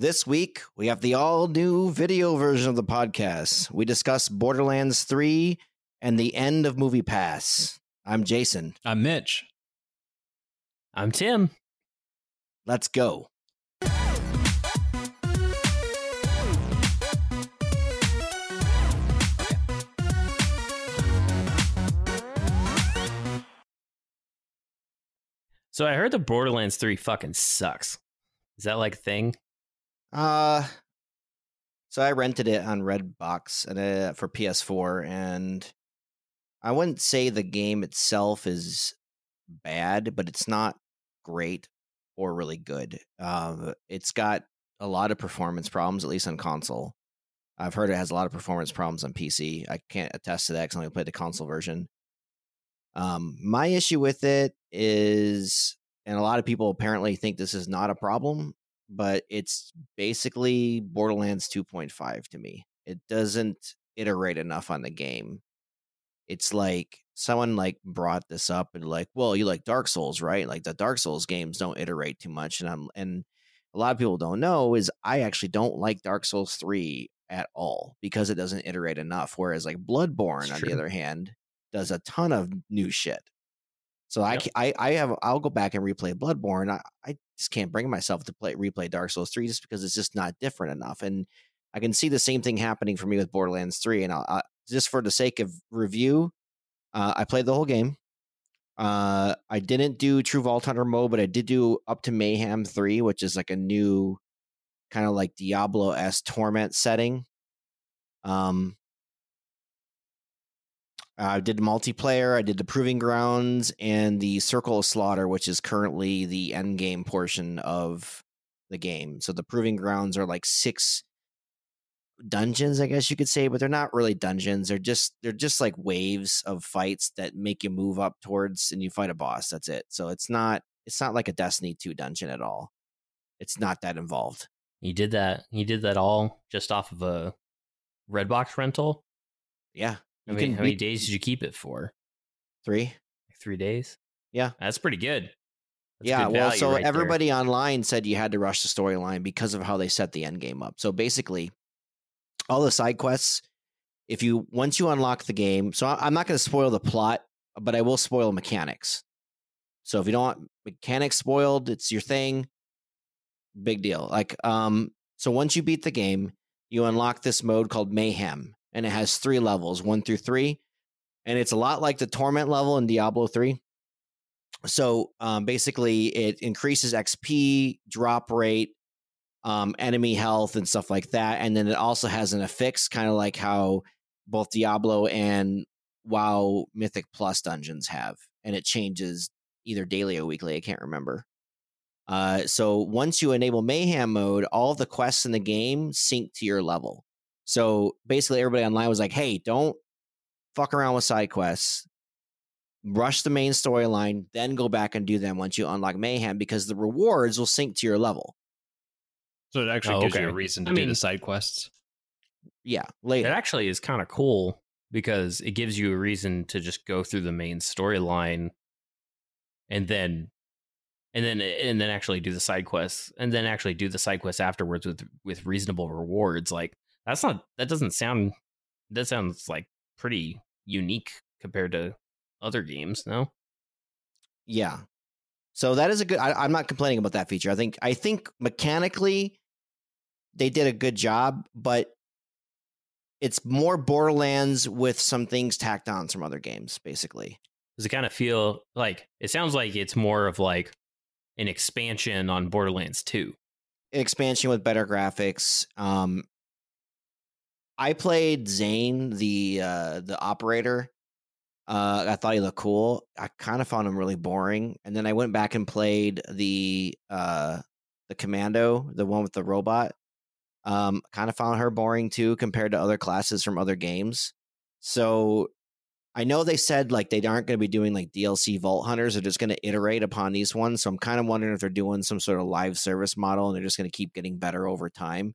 This week, we have the all new video version of the podcast. We discuss Borderlands 3 and the end of Movie Pass. I'm Jason. I'm Mitch. I'm Tim. Let's go. So I heard the Borderlands 3 fucking sucks. Is that like a thing? Uh so I rented it on Redbox and uh, for PS4 and I wouldn't say the game itself is bad, but it's not great or really good. Uh, it's got a lot of performance problems, at least on console. I've heard it has a lot of performance problems on PC. I can't attest to that because I only played the console version. Um, my issue with it is, and a lot of people apparently think this is not a problem, but it's basically Borderlands 2.5 to me. It doesn't iterate enough on the game. It's like someone like brought this up and like, well, you like Dark Souls, right? Like the Dark Souls games don't iterate too much, and I'm and a lot of people don't know is I actually don't like Dark Souls 3 at all because it doesn't iterate enough. Whereas like Bloodborne, on the other hand, does a ton of new shit. So I, Yep. ca- I I have I'll go back and replay Bloodborne. I, I just can't bring myself to play replay Dark Souls 3 just because it's just not different enough. And I can see the same thing happening for me with Borderlands 3. And I'll, I, just for the sake of review, uh, I played the whole game. Uh, I didn't do True Vault Hunter mode, but I did do up to Mayhem 3, which is like a new kind of like Diablo S torment setting. Um, I did multiplayer. I did the Proving Grounds and the Circle of Slaughter, which is currently the end game portion of the game. So the Proving Grounds are like six dungeons, I guess you could say, but they're not really dungeons. They're just they're just like waves of fights that make you move up towards and you fight a boss. That's it. So it's not it's not like a Destiny 2 dungeon at all. It's not that involved. You did that. You did that all just off of a Redbox rental. Yeah. Mean, can how many days did you keep it for? Three. Three days. Yeah. that's pretty good. That's yeah, good well, so right there. everybody online said you had to rush the storyline because of how they set the end game up. So basically, all the side quests, if you once you unlock the game, so I'm not going to spoil the plot, but I will spoil mechanics. So if you don't want mechanics spoiled, it's your thing. Big deal. Like, um, so once you beat the game, you unlock this mode called Mayhem, and it has three levels, one through three, and it's a lot like the Torment level in Diablo three. So um, basically it increases xp drop rate um, enemy health and stuff like that and then it also has an affix kind of like how both diablo and wow mythic plus dungeons have and it changes either daily or weekly i can't remember. Uh, so once you enable mayhem mode all the quests in the game sync to your level so basically everybody online was like hey don't fuck around with side quests rush the main storyline, then go back and do them once you unlock Mayhem because the rewards will sync to your level. So it actually Oh, gives you a reason to I do mean- the side quests. Yeah, later. It actually is kind of cool because it gives you a reason to just go through the main storyline and then and then and then actually do the side quests and then actually do the side quests afterwards with with reasonable rewards like that's not that doesn't sound that sounds like pretty unique compared to other games no Yeah. So that is a good. I, I'm not complaining about that feature. I think I think mechanically they did a good job, but it's more Borderlands with some things tacked on from other games, basically. does it kind of feel like it sounds like it's more of like an expansion on borderlands 2 An expansion with better graphics. Um, I played Zane, the uh, the operator. Uh, I thought he looked cool. I kind of found him really boring, and then I went back and played the uh, the commando, the one with the robot. Um, kind of found her boring too compared to other classes from other games. So I know they said like they aren't going to be doing like DLC Vault Hunters. They're just going to iterate upon these ones. So I'm kind of wondering if they're doing some sort of live service model and they're just going to keep getting better over time.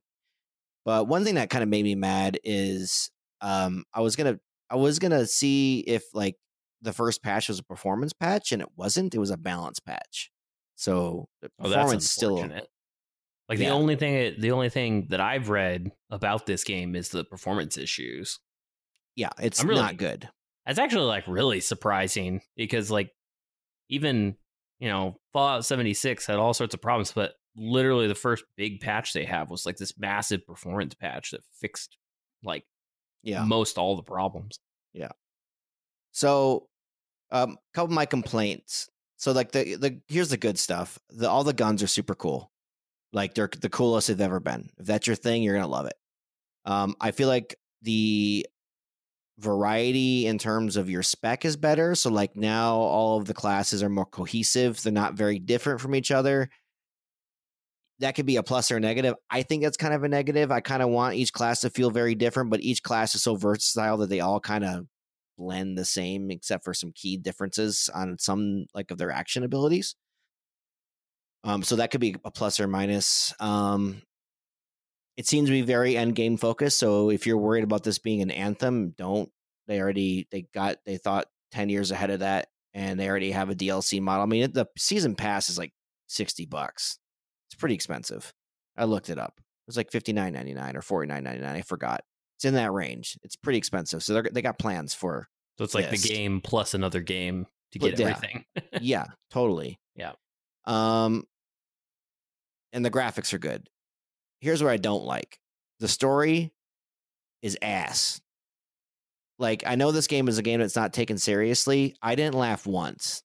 But one thing that kind of made me mad is um, I was gonna I was gonna see if like the first patch was a performance patch and it wasn't. It was a balance patch. So the oh performance still Like Yeah. the only thing the only thing that I've read about this game is the performance issues. Yeah, it's really- not good. That's actually like really surprising because like even you know Fallout 76 had all sorts of problems, but literally the first big patch they have was like this massive performance patch that fixed like Yeah. most all the problems. Yeah. So, um, couple of my complaints. So, like the the here's the good stuff. The all the guns are super cool. Like they're the coolest they've ever been. If that's your thing, you're gonna love it. Um, I feel like the variety in terms of your spec is better. So, like now, all of the classes are more cohesive. They're not very different from each other. That could be a plus or a negative. I think that's kind of a negative. I kind of want each class to feel very different, but each class is so versatile that they all kind of blend the same except for some key differences on some like of their action abilities. Um so that could be a plus or minus. Um it seems to be very end game focused so if you're worried about this being an anthem don't. They already they got they thought 10 years ahead of that and they already have a dlc model. I mean the season pass is like 60 bucks it's pretty expensive i looked it up it was like 59.99 or 49.99 i forgot it's in that range. It's pretty expensive. So they they got plans for So it's like Yes. the game plus another game to get yeah. everything. yeah, totally. Yeah. Um and the graphics are good. Here's what I don't like. The story is ass. Like I know this game is a game that's not taken seriously. I didn't laugh once.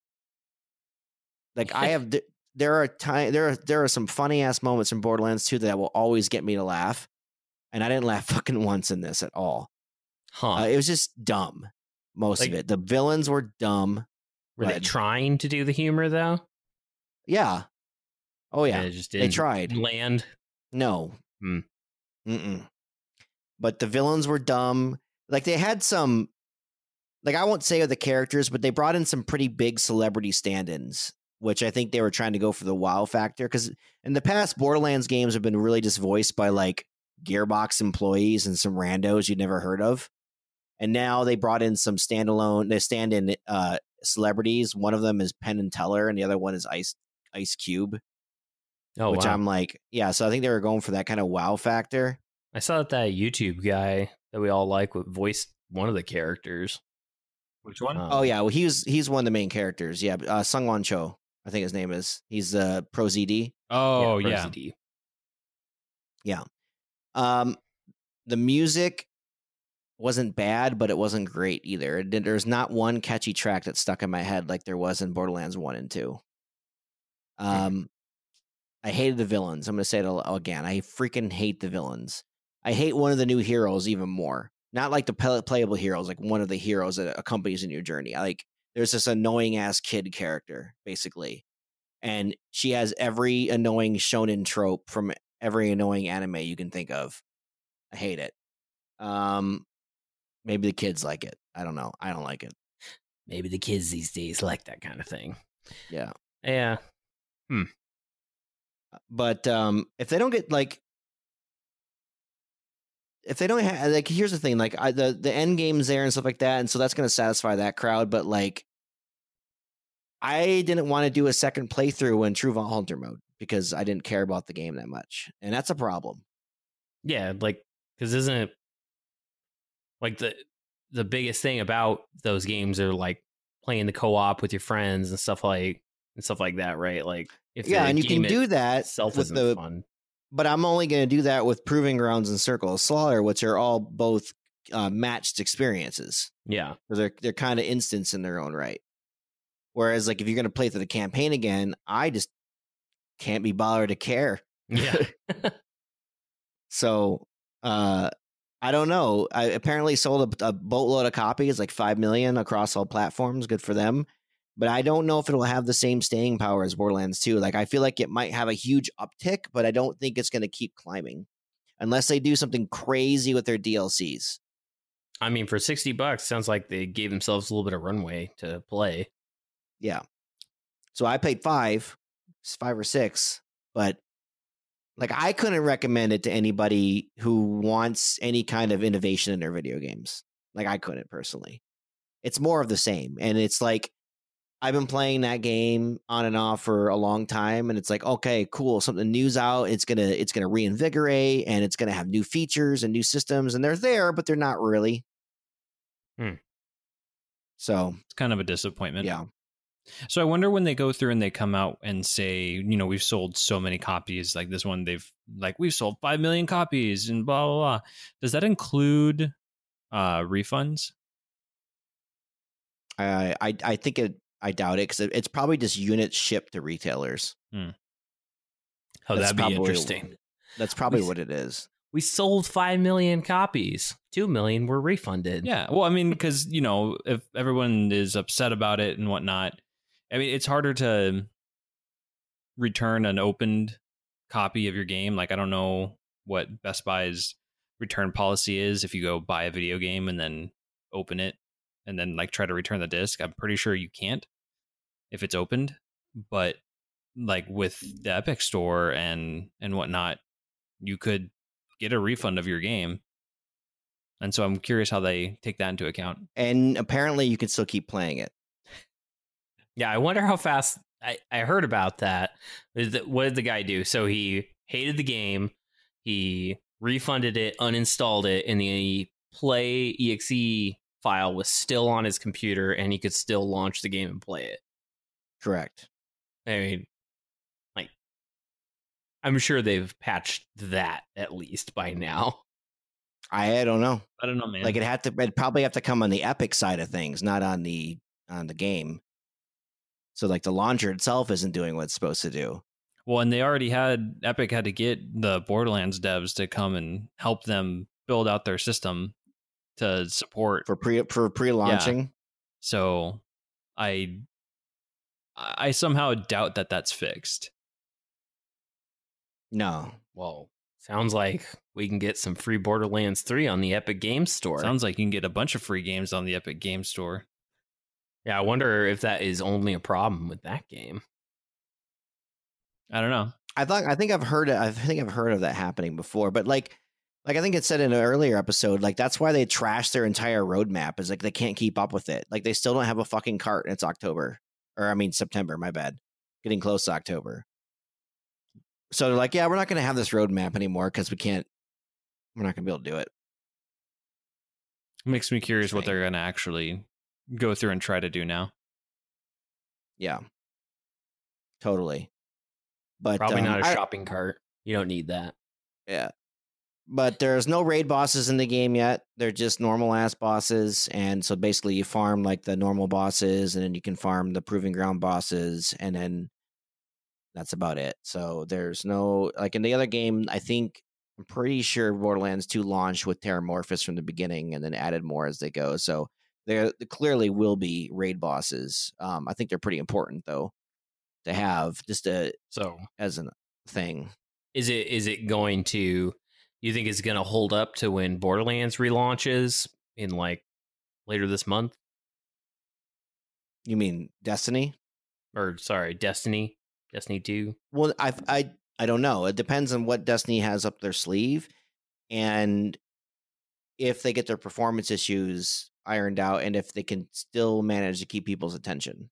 Like I have there are time there are there are some funny ass moments in Borderlands 2 that will always get me to laugh. And I didn't laugh fucking once in this at all. huh. Uh, it was just dumb. Most Like- of it. The villains were dumb. Were they trying to do the humor though? Yeah. Oh yeah. They tried. land. No. Hmm. Mm-mm. But the villains were dumb. Like they had some, like I won't say of the characters, but they brought in some pretty big celebrity stand-ins, which I think they were trying to go for the wow factor. Because in the past, Borderlands games have been really just voiced by like Gearbox employees and some randos you'd never heard of. And now they brought in some standalone, they stand-in uh, celebrities. One of them is Penn and Teller, and the other one is Ice Ice Cube Oh which wow. I'm like, yeah. So I think they were going for that kind of wow factor. I saw that that YouTube guy that we all like would voice one of the characters. Which one? Um, Oh yeah, well he's he's one of the main characters. Yeah, uh, Sungwon Cho, I think his name is. He's the Pro ZD. oh Pro yeah. ZD. Yeah. Um, the music wasn't bad, but it wasn't great either. There's not one catchy track that stuck in my head like there was in Borderlands One and Two. Um, I hated the villains. I'm gonna say it al- again. I freaking hate the villains. I hate one of the new heroes even more. Not like the playable heroes, like one of the heroes that accompanies in your journey. I like there's this annoying ass kid character basically, and she has every annoying shonen trope from every annoying anime you can think of. I hate it. Um, maybe the kids like it. I don't know. I don't like it. Maybe the kids these days like that kind of thing. Yeah. Yeah. Hmm. But um if they don't get like if they don't have uh, like here's the thing like I, the the end game's there and stuff like that and so that's going to satisfy that crowd but like i didn't want to do a second playthrough in true vault hunter mode because i didn't care about the game that much and that's a problem Yeah, like because isn't it like the the biggest thing about those games are like playing the co-op with your friends and stuff like and stuff like that, right? Like if yeah and you can do that with the fun. But i'm only going to do that with proving grounds and circle of slaughter which are all both uh, matched experiences Yeah, So they're they're kind of instants in their own right. Whereas like if you're gonna play through the campaign again, I just can't be bothered to care. yeah, So uh I don't know. I apparently sold a, a boatload of copies, like five million across all platforms. Good for them. But I don't know if it'll have the same staying power as Borderlands 2. Like I feel like it might have a huge uptick, but I don't think it's gonna keep climbing. Unless they do something crazy with their DLCs. I mean, for sixty bucks, sounds like they gave themselves a little bit of runway to play. Yeah. So I paid five, five or six, but like I couldn't recommend it to anybody who wants any kind of innovation in their video games. Like I couldn't personally. It's more of the same. And it's like I've been playing that game on and off for a long time, and it's like, okay, cool, something new's out. It's gonna it's gonna reinvigorate, and it's gonna have new features and new systems, and they're there, but they're not really. Hmm. So It's kind of a disappointment. yeah, So I wonder when they go through and they come out and say, you know, we've sold so many copies. Like this one, they've like we've sold five million copies and blah blah blah. Does that include uh refunds? I I I think it. I doubt it because it's probably just units shipped to retailers. Hmm. Oh, That's that'd be probably- interesting. That's probably We- what it is. We sold five million copies. Two million were refunded. Yeah. Well, I mean, because you know, if everyone is upset about it and whatnot, I mean, it's harder to return an opened copy of your game. Like, I don't know what Best Buy's return policy is if you go buy a video game and then open it and then like try to return the disc. I'm pretty sure you can't if it's opened. But like with the Epic Store and and whatnot, you could get a refund of your game. And so I'm curious how they take that into account. And apparently, you can still keep playing it. Yeah, I wonder how fast I, I heard about that- What did the guy do? So he hated the game, he refunded it, uninstalled it, and the play exe file was still on his computer and he could still launch the game and play it. Correct. I mean, like, I'm sure they've patched that at least by now. I, I don't know. I don't know, man. Like it had to. It probably have to come on the Epic side of things, not on the on the game. So like the launcher itself isn't doing what it's supposed to do. well, and they already had Epic had to get the Borderlands devs to come and help them build out their system to support. for pre for pre launching. So I I somehow doubt that that's fixed. No, Well, sounds like we can get some free Borderlands 3 on the Epic Games Store. Sounds like you can get a bunch of free games on the Epic Game Store. yeah, I wonder if that is only a problem with that game. I don't know. I thought I think I've heard it. I think I've heard of that happening before. But like, like I think it said in an earlier episode, like that's why they trashed their entire roadmap. Is like they can't keep up with it. Like they still don't have a fucking cart, and it's October, or I mean September. My bad, getting close to October. So they're like, yeah, we're not going to have this roadmap anymore because we can't. We're not going to be able to do it. It makes me curious what they're going to actually go through and try to do now. Yeah, totally. But Probably um, not a I- shopping cart. You don't need that. Yeah. But there's no raid bosses in the game yet. They're just normal ass bosses. And so basically you farm like the normal bosses and then you can farm the proving ground bosses and then that's about it. So there's no like in the other game, I think I'm pretty sure Borderlands 2 launched with Terramorphous from the beginning and then added more as they go. So there clearly will be raid bosses. Um, I think they're pretty important though to have just a, So, as a thing. is it is it going to you think it's going to hold up to when Borderlands relaunches in like later this month You mean Destiny? or sorry, Destiny, Destiny 2? Well, I I I don't know. It depends on what Destiny has up their sleeve, and if they get their performance issues ironed out, and if they can still manage to keep people's attention.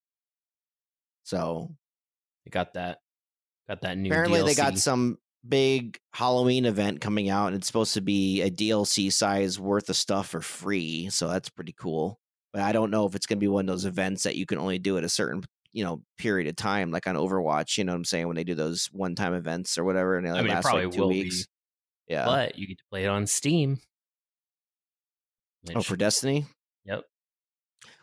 So They got that got that new apparently, they got some big Halloween event coming out, and it's supposed to be a DLC size worth of stuff for free. So that's pretty cool. But I don't know if it's going to be one of those events that you can only do at a certain you know period of time, like on Overwatch. You know what I'm saying when they do those one time events or whatever, and they I mean, it last probably like two will weeks. be, Yeah. but you get to play it on Steam. oh, for Destiny. Yep.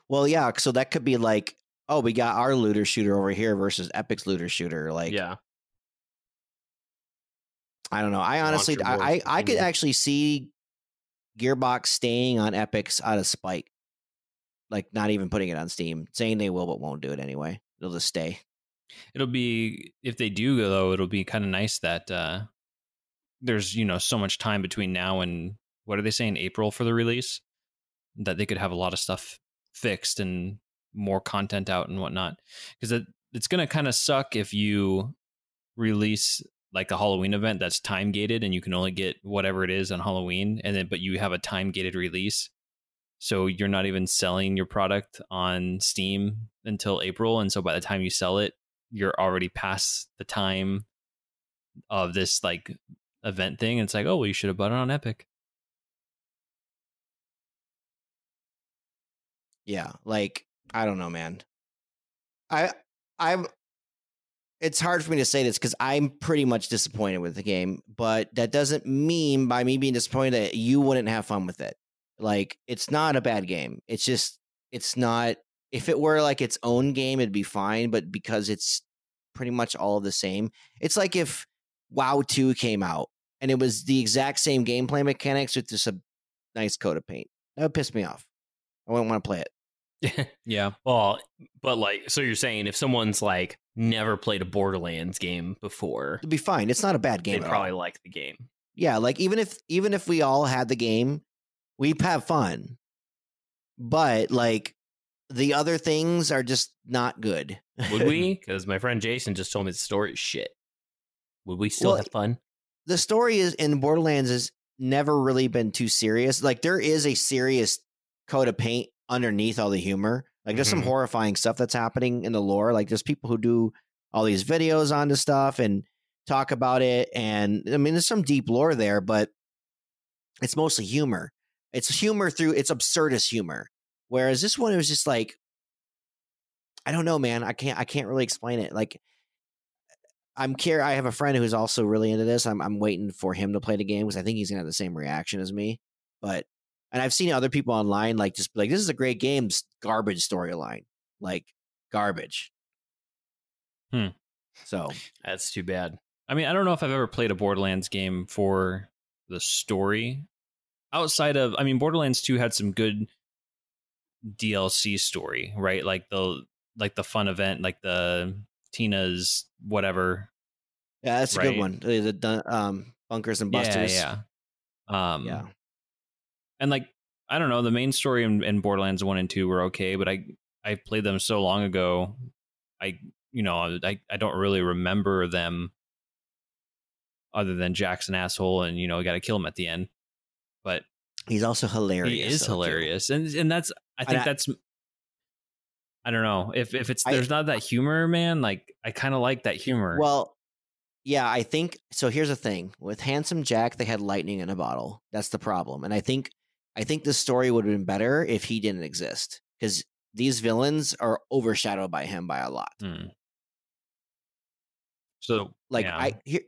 Well, yeah. So that could be like, oh, we got our looter shooter over here versus Epic's looter shooter. Like, yeah. I don't know. I honestly, I, I, I could actually see Gearbox staying on Epic's out of spite, like not even putting it on Steam, saying they will but won't do it anyway. They'll just stay. It'll be if they do though, it'll be kind of nice that uh there's, you know, so much time between now and what are they saying April for the release that they could have a lot of stuff fixed and more content out and whatnot. Cuz it, it's going to kind of suck if you release like a Halloween event that's time gated and you can only get whatever it is on Halloween and then but you have a time gated release So you're not even selling your product on Steam until April. And so by the time you sell it, you're already past the time of this like event thing. And it's like, oh, well, you should have bought it on Epic. Yeah, like I don't know, man. I I'm it's hard for me to say this because I'm pretty much disappointed with the game, but that doesn't mean by me being disappointed that you wouldn't have fun with it. Like it's not a bad game. It's just it's not if it were like its own game, it'd be fine, but because it's pretty much all the same. It's like if WoW 2 came out and it was the exact same gameplay mechanics with just a nice coat of paint. That would piss me off. I wouldn't want to play it. Yeah. well, but like, so you're saying if someone's like never played a Borderlands game before, It'd be fine. It's not a bad game. they'd probably all. like the game. Yeah, like even if even if we all had the game, we'd have fun. But like the other things are just not good. Would we? Because my friend Jason just told me the story is shit. Would we still Well, have fun? the story is in Borderlands has never really been too serious. Like there is a serious coat of paint underneath all the humor. Like there's some Mhm. horrifying stuff that's happening in the lore. Like there's people who do all these videos on this stuff and talk about it. And I mean, there's some deep lore there, but it's mostly humor. It's humor through it's absurdist humor. Whereas this one it was just like I don't know, man. I can't I can't really explain it. Like I'm care. I have a friend who's also really into this. I'm I'm waiting for him to play the game because I think he's gonna have the same reaction as me. But and I've seen other people online like just like this is a great game, garbage storyline, like garbage. Hmm. So That's too bad. I mean, I don't know if I've ever played a Borderlands game for the story. Outside of, I mean, Borderlands 2 had some good DLC story, right? Like the like the fun event, like the Tina's whatever. yeah, that's a Right. good one. The, the um, bunkers and busters. Yeah, yeah. Um, yeah. And like I don't know, the main story in, in Borderlands one and two were okay, but I I played them so long ago, I you know I I don't really remember them other than Jack's an asshole and you know got to kill him at the end. But He's also hilarious. he is though, too. hilarious, and and that's I think I- that's I don't know if if it's I- there's not that humor, man. Like I kind of like that humor. Well, yeah, I think so. Here's the thing with Handsome Jack, they had lightning in a bottle. That's the problem, and I think I think the story would have been better if he didn't exist because these villains are overshadowed by him by a lot. Hmm. So Like yeah. I here,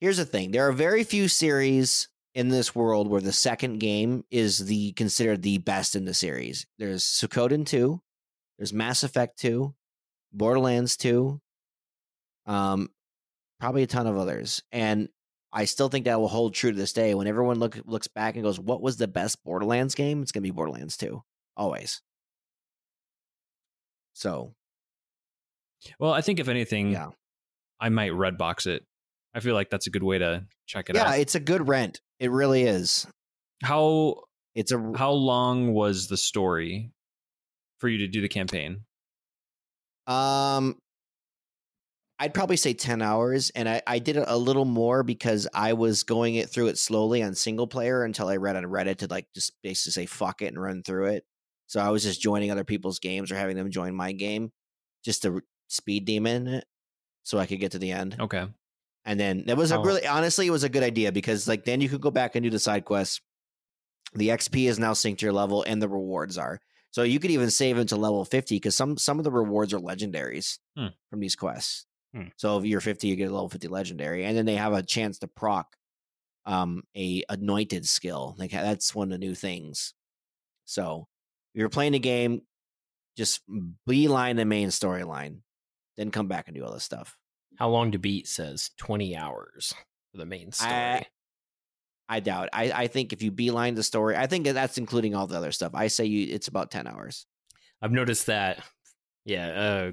here's the thing: there are very few series in this world where the second game is the considered the best in the series. There's Suikoden two, there's Mass Effect two, Borderlands two, um, probably a ton of others, and I still think that will hold true to this day. When everyone look looks back and goes, "What was the best Borderlands game?" It's gonna be Borderlands two, always. So well, I think if anything, yeah, I might redbox it. I feel like that's a good way to check it yeah, out. it's a good rent. It really is. How It's a how long was the story for you to do the campaign? Um, I'd probably say ten hours, and I, I did it a little more because I was going it through it slowly on single player until I read on Reddit to like just basically say fuck it and run through it. So I was just joining other people's games or having them join my game, just to speed demon it, so I could get to the end. Okay. And then that was a Oh. really honestly, it was a good idea because like then you could go back and do the side quests. The XP is now synced to your level, and the rewards are. So you could even save into level fifty because some some of the rewards are legendaries Hmm. from these quests. Hmm. So if you're fifty, you get a level fifty legendary, and then they have a chance to proc um a anointed skill. Like that's one of the new things. So if you're playing the game, just beeline the main storyline, then come back and do all this stuff. How long to beat says 20 hours for the main story. I- I doubt. I, I think if you beeline the story, I think that that's including all the other stuff. I say you it's about ten hours. I've noticed that, yeah, uh,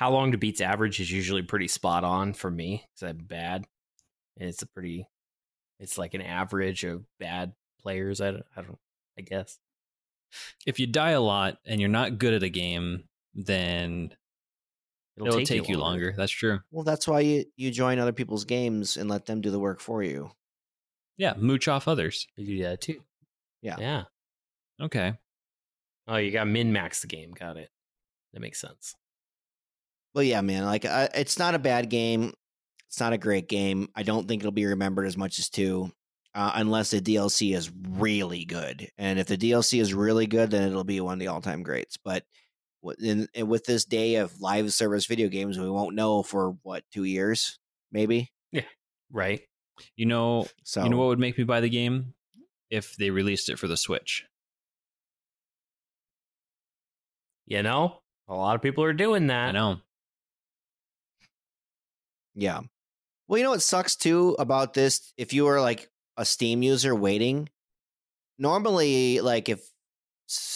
how long to beat's average is usually pretty spot on for me because I'm bad. And it's a pretty, it's like an average of bad players. I don't, I don't, I guess. If you die a lot and you're not good at a game, then it'll, take, you longer. That's true. Well, that's why you, you join other people's games and let them do the work for you. Yeah, mooch off others. You do that too. Yeah. Yeah. Okay. Oh, you got min max the game. Got it. That makes sense. Well, yeah, man. Like, uh, it's not a bad game. It's not a great game. I don't think it'll be remembered as much as two, uh, unless the DLC is really good. And if the DLC is really good, then it'll be one of the all-time greats. But in, in, with this day of live service video games, we won't know for what two years, maybe. Yeah, right. You know, So you know what would make me buy the game if they released it for the Switch. You know, a lot of people are doing that. I know. Yeah. Well, you know what sucks too about this? If you were like a Steam user waiting, normally, like if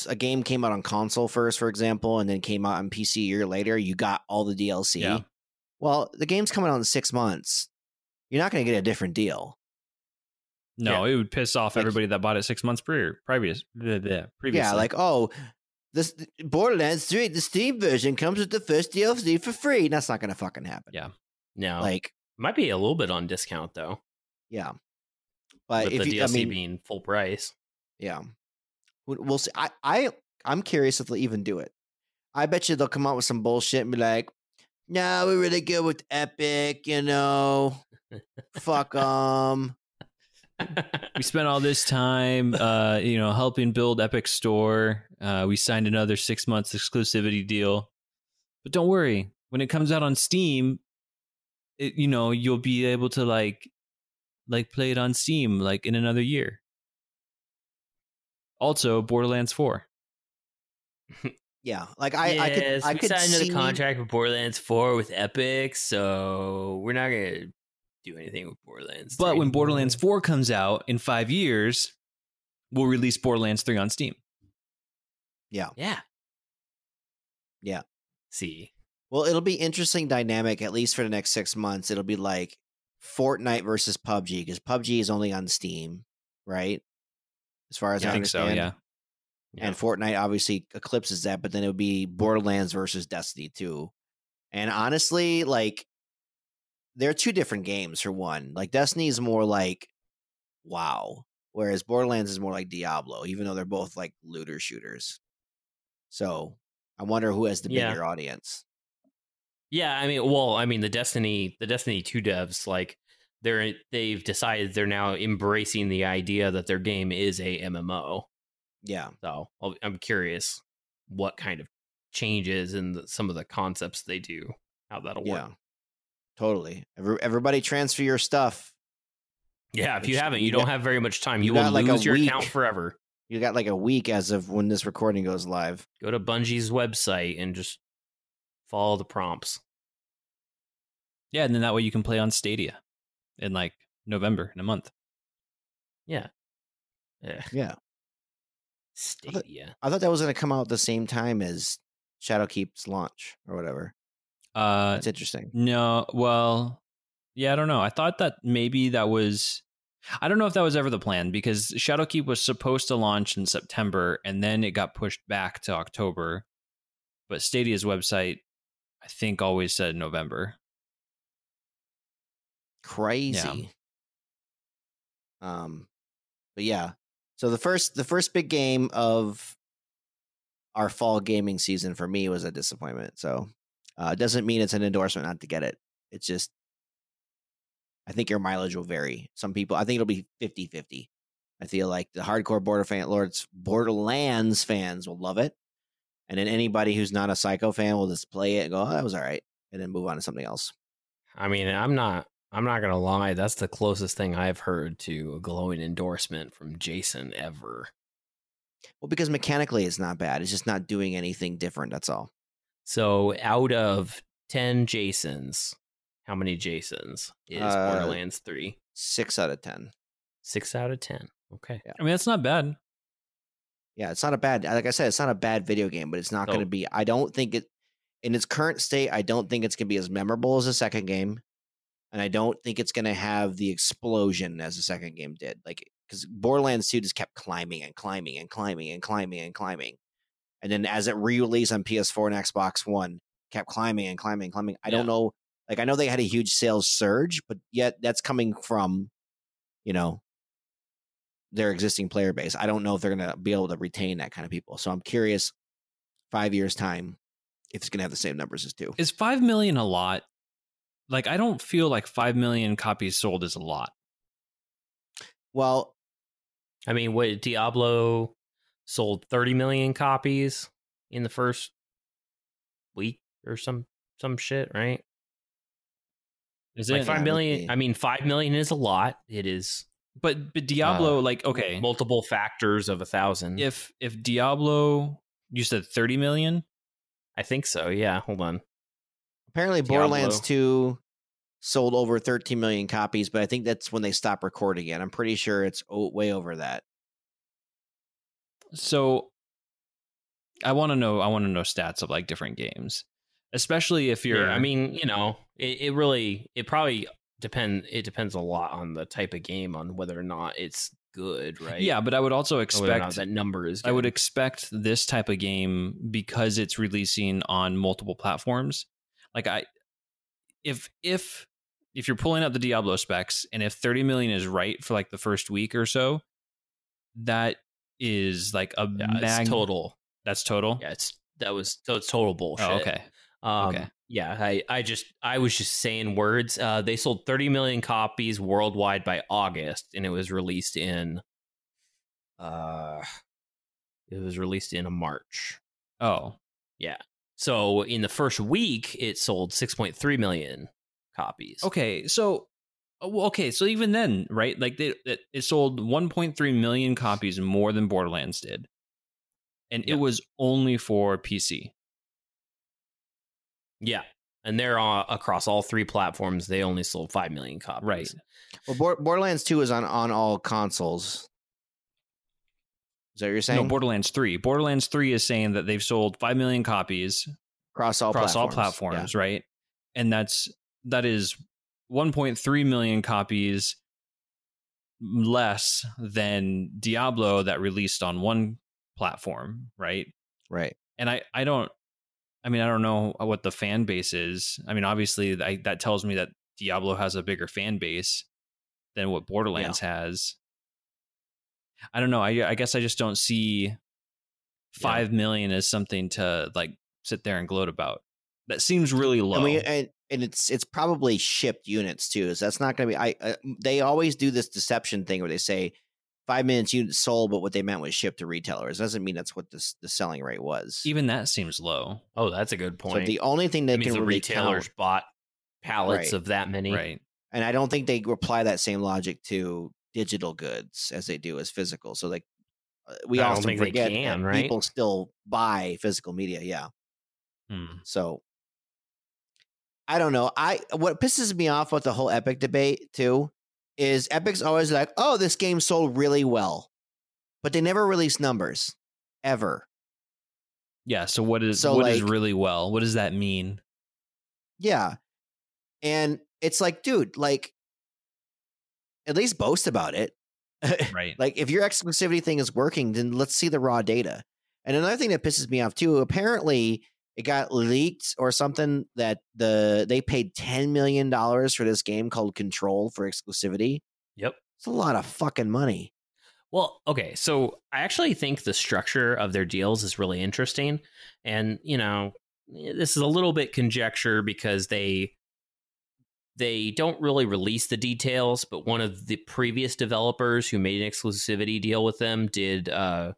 a game came out on console first, for example, and then came out on PC a year later, you got all the DLC. Yeah. Well, the game's coming out in six months. You're not going to get a different deal. No, it would piss off Like- everybody that bought it six months prior, previous, bleh, bleh, previously. Yeah, like oh, this Borderlands 3, the Steam version comes with the first DLC for free. That's not going to fucking happen. Yeah. No, Like, might be a little bit on discount though, yeah. But with if the you, DLC I mean, being full price. Yeah, We- we'll see. I, I, I'm curious if they'll even do it. I bet you they'll come out with some bullshit and be like, "No, we're really good with Epic, you know. Fuck them." we spent all this time, uh, you know, helping build Epic Store. Uh, we signed another six months exclusivity deal, but don't worry. When it comes out on Steam, it, you know, you'll be able to like, like play it on Steam like in another year. Also, Borderlands Four. Yeah, like I, I could, I we could signed see. another contract with Borderlands 4 with Epic, so we're not gonna do anything with Borderlands. But when. Borderlands Four comes out in five years, we'll release Borderlands Three on Steam. Yeah, yeah, Yeah. See, well, it'll be interesting dynamic at least for the next six months. It'll be like Fortnite versus PUBG because PUBG is only on Steam, right? As far as I I, think so. understand. Yeah. and Fortnite obviously eclipses that, but then it would be Borderlands versus Destiny 2. And honestly, like they're two different games for one. Like Destiny is more like wow, whereas Borderlands is more like Diablo, even though they're both like looter shooters. So I wonder who has the Yeah. bigger audience. Yeah. I mean, well, I mean, the Destiny, the Destiny two devs, like they're they've decided they're now embracing the idea that their game is a MMO. Yeah. So I'll- I'm curious what kind of changes and the, some of the concepts they do, how that'll work. Yeah. Totally. Every, everybody transfer your stuff. Yeah, if you haven't, you you, don't got- have very much time. you You, will like lose your account week. forever. You got like a week as of when this recording goes live. Go to Bungie's website and just follow the prompts. Yeah, and then that way you can play on Stadia in like November in a month. Yeah. Yeah. Yeah. Stadia. I thought that was going to come out the same time as Shadowkeep's launch or whatever. Uh, It's interesting. no, well, yeah, I don't know. I thought that maybe that was. I don't know if that was ever the plan because Shadowkeep was supposed to launch in September and then it got pushed back to October. But Stadia's website, I think, always said November. Crazy. Um, but yeah. So the first the first big game of our fall gaming season for me was a disappointment. So uh, it doesn't mean it's an endorsement not to get it. It's just I think your mileage will vary. Some people I think it'll be 50-50. I feel like the hardcore border fan lords Borderlands fans will love it. And then anybody who's not a psycho fan will just play it and go, oh, that was all right. And then move on to something else. I mean, I'm not I'm not gonna lie, that's the closest thing I've heard to a glowing endorsement from Jason ever. Well, because mechanically it's not bad. It's just not doing anything different. That's all. So out of ten Jasons, how many Jasons is Uh, Borderlands 3? Six out of ten. Six out of ten. Okay. I mean, that's not bad. Yeah, it's not a bad. Like I said, it's not a bad video game, but it's not going to be. I don't think it, in its current state, I don't think it's going to be as memorable as the second game, and I don't think it's going to have the explosion as the second game did. Like because Borderlands Two just kept climbing and climbing and climbing and climbing and climbing, and then as it re-released on PS4 and Xbox One, kept climbing and climbing and climbing. I don't know. Like I know they had a huge sales surge, but yet that's coming from, you know, their existing player base. I don't know if they're going to be able to retain that kind of people. So I'm curious, five years time, if it's going to have the same numbers as two. Is five million a lot? Like, I don't feel like five million copies sold is a lot. Well, I mean, what Diablo sold 30 million copies in the first week or some some shit, right? Is it? five Yeah, million. maybe. I mean, five million is a lot. It is But but Diablo, Uh, like, okay, multiple factors of a thousand. if if Diablo, you said thirty million. I think so. Yeah. Hold on. apparently Borderlands 2 sold over 13 million copies, but I think that's when they stopped recording it. I'm pretty sure it's o- way over that. So I want to know. I want to know stats of like different games, especially if you're. Yeah, I mean, you know, it, it really, it probably depend. It depends a lot on the type of game, on whether or not it's good, right? yeah, but I would also Or whether or not expect that number is. Good. I would expect this type of game because it's releasing on multiple platforms. Like I if if if you're pulling out the Diablo specs and if 30 million is right for like the first week or so, that is like a yeah, mag- it's total. That's total. Yeah, it's that was so it's total oh, bullshit. Oh, okay. Um, Okay. Yeah, I, I just I was just saying words. Uh, they sold 30 million copies worldwide by August, and it was released in. Uh, it was released in March. Oh. Yeah. So in the first week, it sold 6.3 million copies. Okay. So uh, okay, so even then, right? Like they, it, it sold 1.3 million copies more than Borderlands did. And Yeah. it was only for PC. Yeah, and they're uh, across all three platforms. They only sold 5 million copies. Right. Well, Bor- Borderlands 2 is on, on all consoles. Is that what you're saying? No, Borderlands 3. Borderlands 3 is saying that they've sold 5 million copies across all across all platforms. platforms, right? And that's that is 1.3 million copies less than Diablo that released on one platform, right? Right. And I I don't I mean I don't know what the fan base is. I mean obviously I, that tells me that Diablo has a bigger fan base than what Borderlands has. I don't know. I I guess I just don't see five million as something to like sit there and gloat about. That seems really low. And, we, and, and it's it's probably shipped units too. So that's not going to be. I uh, they always do this deception thing where they say five minutes units sold, but what they meant was shipped to retailers. Doesn't mean that's what the the selling rate was. Even that seems low. Oh, that's a good so point. the only thing they that can the really retailers count, bought pallets Right. of that many. Right. and I don't think they apply that same logic to digital goods as they do as physical. So like uh, we I they forget can, right? people still buy physical media. Yeah. Hmm. So I don't know. I what pisses me off about the whole Epic debate too is Epic's always like, "Oh, this game sold really well," but they never release numbers ever. Yeah. So what is So, what is like- really well? What does that mean? Yeah, and it's like, dude, like at least boast about it. Right. like if your exclusivity thing is working, then let's see the raw data. And another thing that pisses me off too, apparently it got leaked or something that the they paid ten million dollars for this game called Control for exclusivity. Yep. It's a lot of fucking money. Well, okay. So I actually think the structure of their deals is really interesting. And, you know, this is a little bit conjecture because they they don't really release the details, but one of the previous developers who made an exclusivity deal with them did uh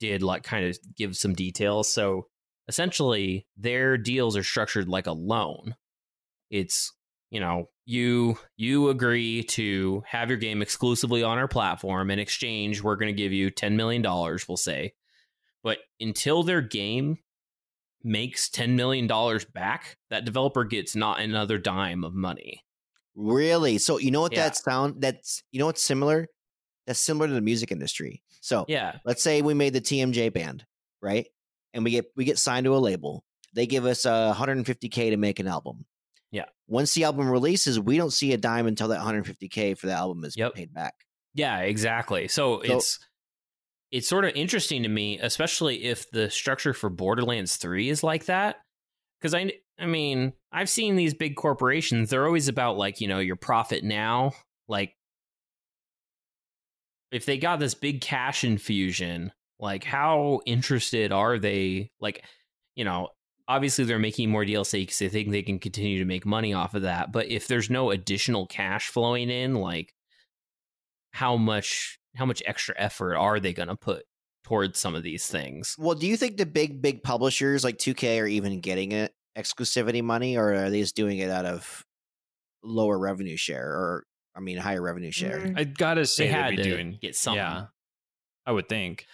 did like kind of give some details. So essentially their deals are structured like a loan. It's you know you you agree to have your game exclusively on our platform in exchange we're going to give you 10 million dollars we'll say but until their game makes 10 million dollars back that developer gets not another dime of money Really? So you know what Yeah. that sound that's you know what's similar? That's similar to the music industry. So yeah let's say we made the TMJ band, right? And we get we get signed to a label. They give us uh, 150k to make an album. Yeah. Once the album releases, we don't see a dime until that 150k for the album is Yep. paid back. yeah exactly so, So- it's it's sort of interesting to me especially if the structure for borderlands 3 is like that because i i mean i've seen these big corporations they're always about like you know your profit now like if they got this big cash infusion, like how interested are they? Like, you know, obviously they're making more DLC because they think they can continue to make money off of that. But if there's no additional cash flowing in, like how much how much extra effort are they going to put towards some of these things? Well, do you think the big big publishers like 2K are even getting it exclusivity money, or are they just doing it out of lower revenue share, or I mean higher revenue share? I gotta say They they had be to doing get something. Yeah, I would think.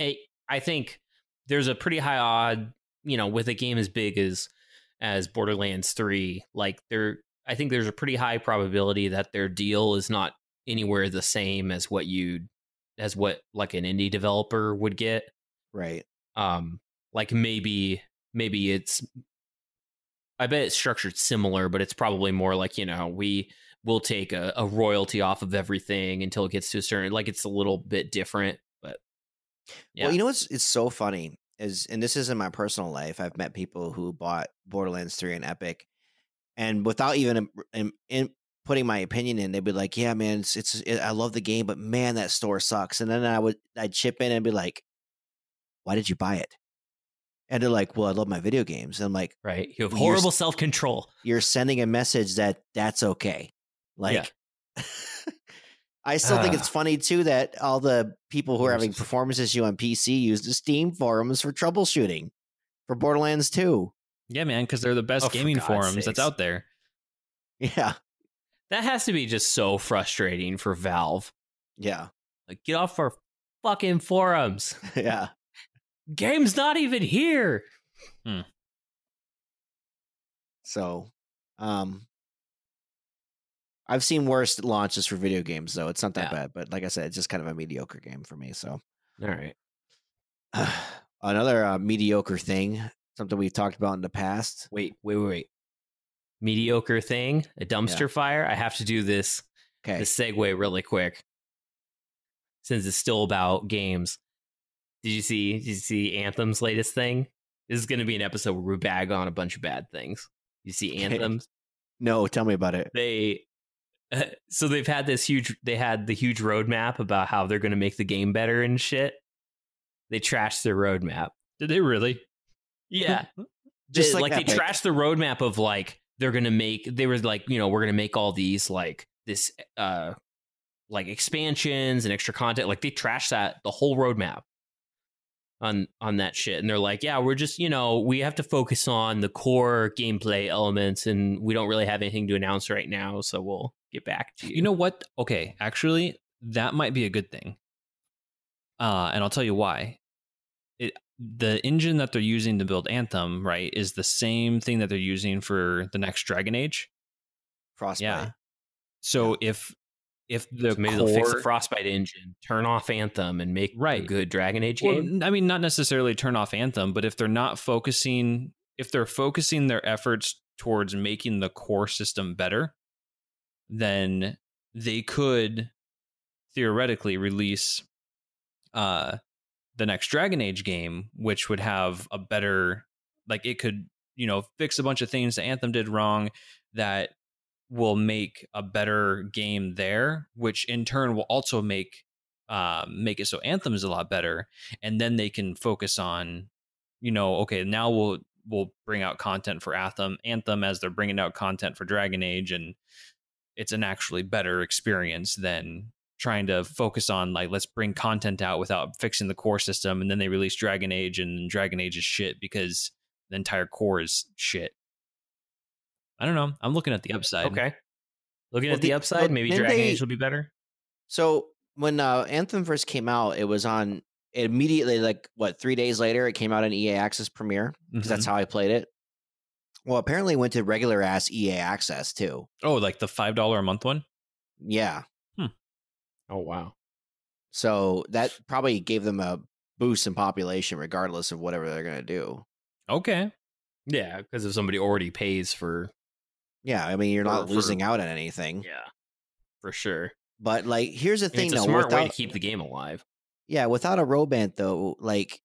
I- I think there's a pretty high odd, you know, with a game as big as as Borderlands 3, like there I think there's a pretty high probability that their deal is not anywhere the same as what you as what like an indie developer would get. Right. Um like maybe maybe it's I bet it's structured similar, but it's probably more like, you know, we will take a, a royalty off of everything until it gets to a certain like it's a little bit different, yeah. Well, you know what's it's so funny is, and this is in my personal life. I've met people who bought Borderlands Three and Epic, and without even in, in putting my opinion in, they'd be like, "Yeah, man, it's, it's it, I love the game, but man, that store sucks." And then I would I'd chip in and be like, "Why did you buy it?" And they're like, "Well, I love my video games." And I'm like, right? You have horrible self control. "You're sending a message that that's okay." Like. I still think Ah. it's funny too that all the people who are having performance issue on PC use the Steam forums for troubleshooting for Borderlands 2. Yeah, man, because they're the best Oh, gaming God's forums sakes. that's out there. Yeah, That has to be just so frustrating for Valve. yeah, Like, get off our fucking forums. yeah. Game's not even here. So, um, I've seen worse launches for video games though. It's not that Yeah. bad, but like I said, it's just kind of a mediocre game for me. So, All right. another uh, mediocre thing, something we've talked about in the past. Wait, wait, wait, wait. Mediocre thing, a dumpster fire. I have to do this Okay, this segue really quick. Since it's still about games. Did you see did you see Anthem's latest thing? This is gonna be an episode where we bag on a bunch of bad things. You see. Anthem's? no, tell me about it. they so they've had this huge they had the huge roadmap about how they're going to make the game better and shit. They trashed their roadmap. Did they really? yeah. Just They- like like, they Epic. trashed the roadmap of like they're going to make they were like you know we're going to make all these like this uh like expansions and extra content. Like they trashed that the whole roadmap on on that shit and they're like yeah we're just you know we have to focus on the core gameplay elements and we don't really have anything to announce right now so we'll get back to you You know what? Okay, actually, that might be a good thing. Uh, and I'll tell you why. It the engine that they're using to build Anthem, right, is the same thing that they're using for the next Dragon Age. Frostbite. Yeah. So if if the So maybe core, they'll fix the Frostbite engine, turn off Anthem, and make a Right. good Dragon Age Well, game. n- I mean, not necessarily turn off Anthem, but if they're not focusing, if they're focusing their efforts towards making the core system better, then they could theoretically release uh, the next Dragon Age game, which would have a better, like, it could, you know, fix a bunch of things that Anthem did wrong that will make a better game there, which in turn will also make um, make it so Anthem is a lot better, and then they can focus on, you know, okay, now we'll we'll bring out content for Anthem, Anthem as they're bringing out content for Dragon Age, and it's an actually better experience than trying to focus on like let's bring content out without fixing the core system, and then they release Dragon Age, and Dragon Age is shit because the entire core is shit. I don't know. I'm looking at the upside. okay. Looking Well, at the the- upside, well, maybe Dragon they- Age will be better. So when uh, Anthem first came out, it was on immediately like what three days later it came out on EA Access Premiere because Mhm. that's how I played it. Well, apparently it went to regular ass EA Access too. Oh, like the five dollar a month one. Yeah, Oh wow. so that probably gave them a boost in population, regardless of whatever they're gonna do. Okay. Yeah, because if somebody already pays for Yeah, I mean you're not For- for- losing out on anything. yeah, for sure. But like, here's the thing it's a though. smart without, way to keep the game alive. Yeah, without a robot though, like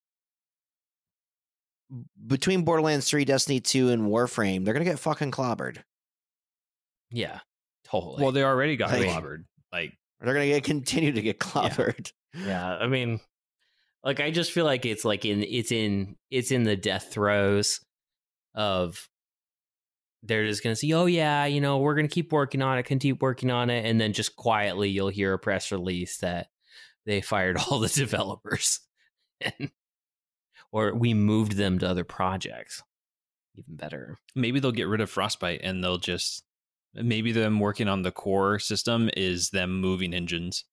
between Borderlands 3, Destiny 2, and Warframe, they're gonna get fucking clobbered. Yeah, totally. Well, they already got Like- clobbered. Like they're gonna get continue to get clobbered. Yeah, I mean, like I just feel like it's like in it's in it's in the death throes of they're just gonna say, oh yeah, you know, we're gonna keep working on it, keep working on it, and then just quietly you'll hear a press release that they fired all the developers, and, or we moved them to other projects. Even better. Maybe they'll get rid of Frostbite and they'll just maybe them working on the core system is them moving engines.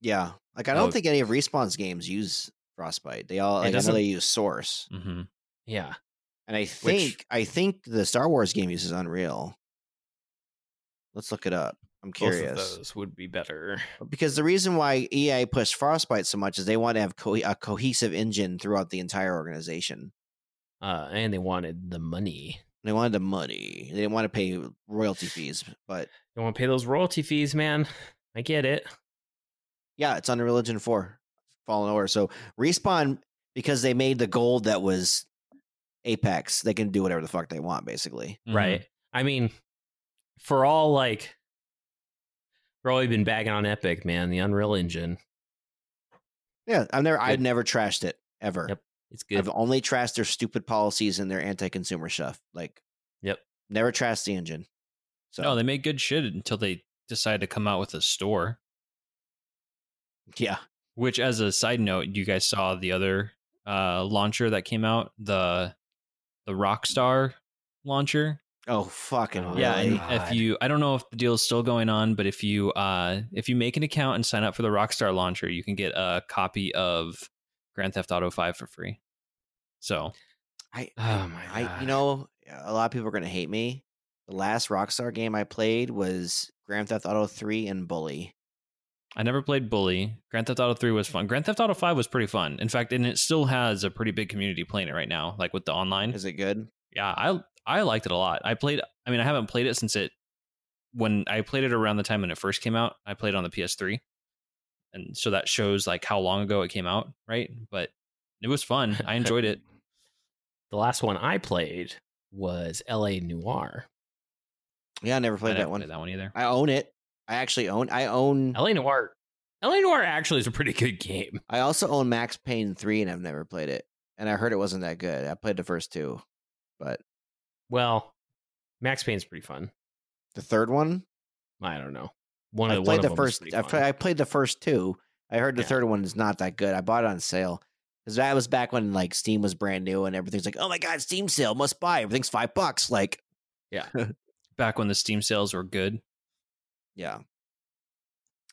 Yeah, like I don't Oh. think any of Respawn's games use Frostbite. They all like, I know they use Source, hmm Yeah. And I think I think the Star Wars game uses Unreal. Let's look it up. I'm curious Both of those would be better. because the reason why EA pushed Frostbite so much is they want to have co- a cohesive engine throughout the entire organization. Uh, and they wanted the money. They wanted the money. They didn't want to pay royalty fees, but they want to pay those royalty fees, man. I get it. yeah, it's Unreal Engine 4 Fallen Order. So Respawn, because they made the gold that was Apex, they can do whatever the fuck they want, basically. Mm-hmm. Right. I mean, for all like, for all you've been bagging on Epic, man, the Unreal Engine, Yeah, I've never, I've never trashed it ever. Yep, it's good. I've only trashed their stupid policies and their anti-consumer stuff. Like, Yep. never trashed the engine. So No, they made good shit until they decided to come out with a store. yeah, Which, as a side note, you guys saw the other uh, launcher that came out the the Rockstar launcher. oh fucking Oh, Yeah, and? God. if you, I don't know if the deal is still going on, but if you, uh, if you make an account and sign up for the Rockstar launcher, you can get a copy of Grand Theft Auto Five for free. So I, Oh my I, God. you know, a lot of people are gonna hate me. The last Rockstar game I played was Grand Theft Auto 3 and Bully. I never played Bully. Grand Theft Auto 3 was fun. Grand Theft Auto 5 was pretty fun. In fact, and it still has a pretty big community playing it right now, like with the online. Is it good? Yeah, I I liked it a lot. I played I mean, I haven't played it since it when I played it around the time when it first came out. I played it on the PS3. And so that shows like how long ago it came out, right? But it was fun. I enjoyed it. the last one I played was L.A. Noire. Yeah, I never played never that one. played that one either. I own it. I actually own. I own. L.A. Noire. L.A. Noire actually is a pretty good game. I also own Max Payne 3 and I've never played it. And I heard it wasn't that good. I played the first two, but Well, Max Payne's pretty fun. the third one, I don't know. One I of one played the first. I, fun. pla- I played the first two. I heard the Yeah. third one is not that good. I bought it on sale because that was back when like Steam was brand new and everything's like, oh my god, Steam sale, must buy. Everything's five bucks. Like, yeah, Back when the Steam sales were good. Yeah.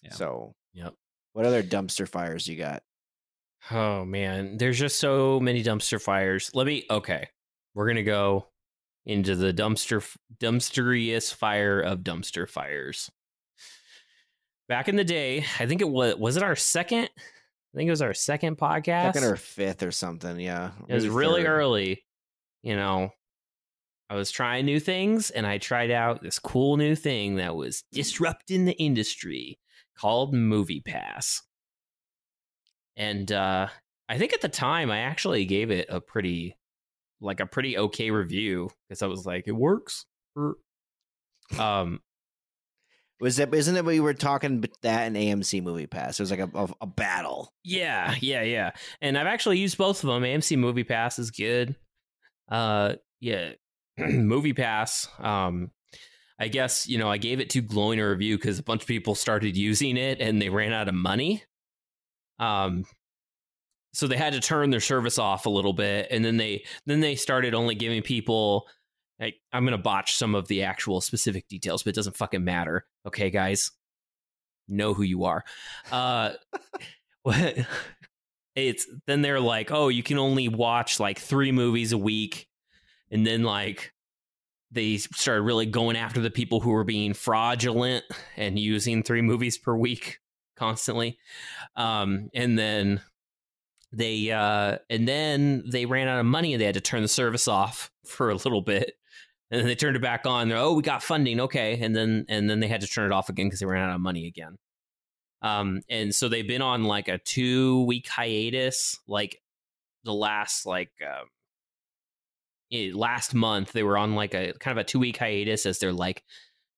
Yeah. So, Yep. what other dumpster fires you got? Oh man, there's just so many dumpster fires. Let me okay. We're gonna go into the dumpster dumpsteriest fire of dumpster fires. Back in the day, I think it was was it our second? I think it was our second podcast. Second or fifth or something? Yeah, it was really third. early. You know, I was trying new things and I tried out this cool new thing that was disrupting the industry called Movie Pass. And uh I think at the time I actually gave it a pretty like a pretty okay review because I was like it works. Er. Um Was it? Isn't it? We were talking that and AMC Movie Pass. It was like a, a, a battle. Yeah, yeah, yeah. And I've actually used both of them. AMC Movie Pass is good. Uh yeah, Movie Pass. Um I guess, you know, I gave it too glowing a review cuz a bunch of people started using it and they ran out of money. Um so they had to turn their service off a little bit and then they then they started only giving people like I'm to botch some of the actual specific details, but it doesn't fucking matter. Okay, guys? Know who you are. Uh what it's then they're like oh you can only watch like three movies a week and then like they started really going after the people who were being fraudulent and using three movies per week constantly. Um and then they uh and then they ran out of money and they had to turn the service off for a little bit. And then they turned it back on. They're oh we got funding. Okay. And then and then they had to turn it off again because they ran out of money again. Um, and so they've been on like a two week hiatus, like the last like um, eh, last month they were on like a kind of a two week hiatus as they're like,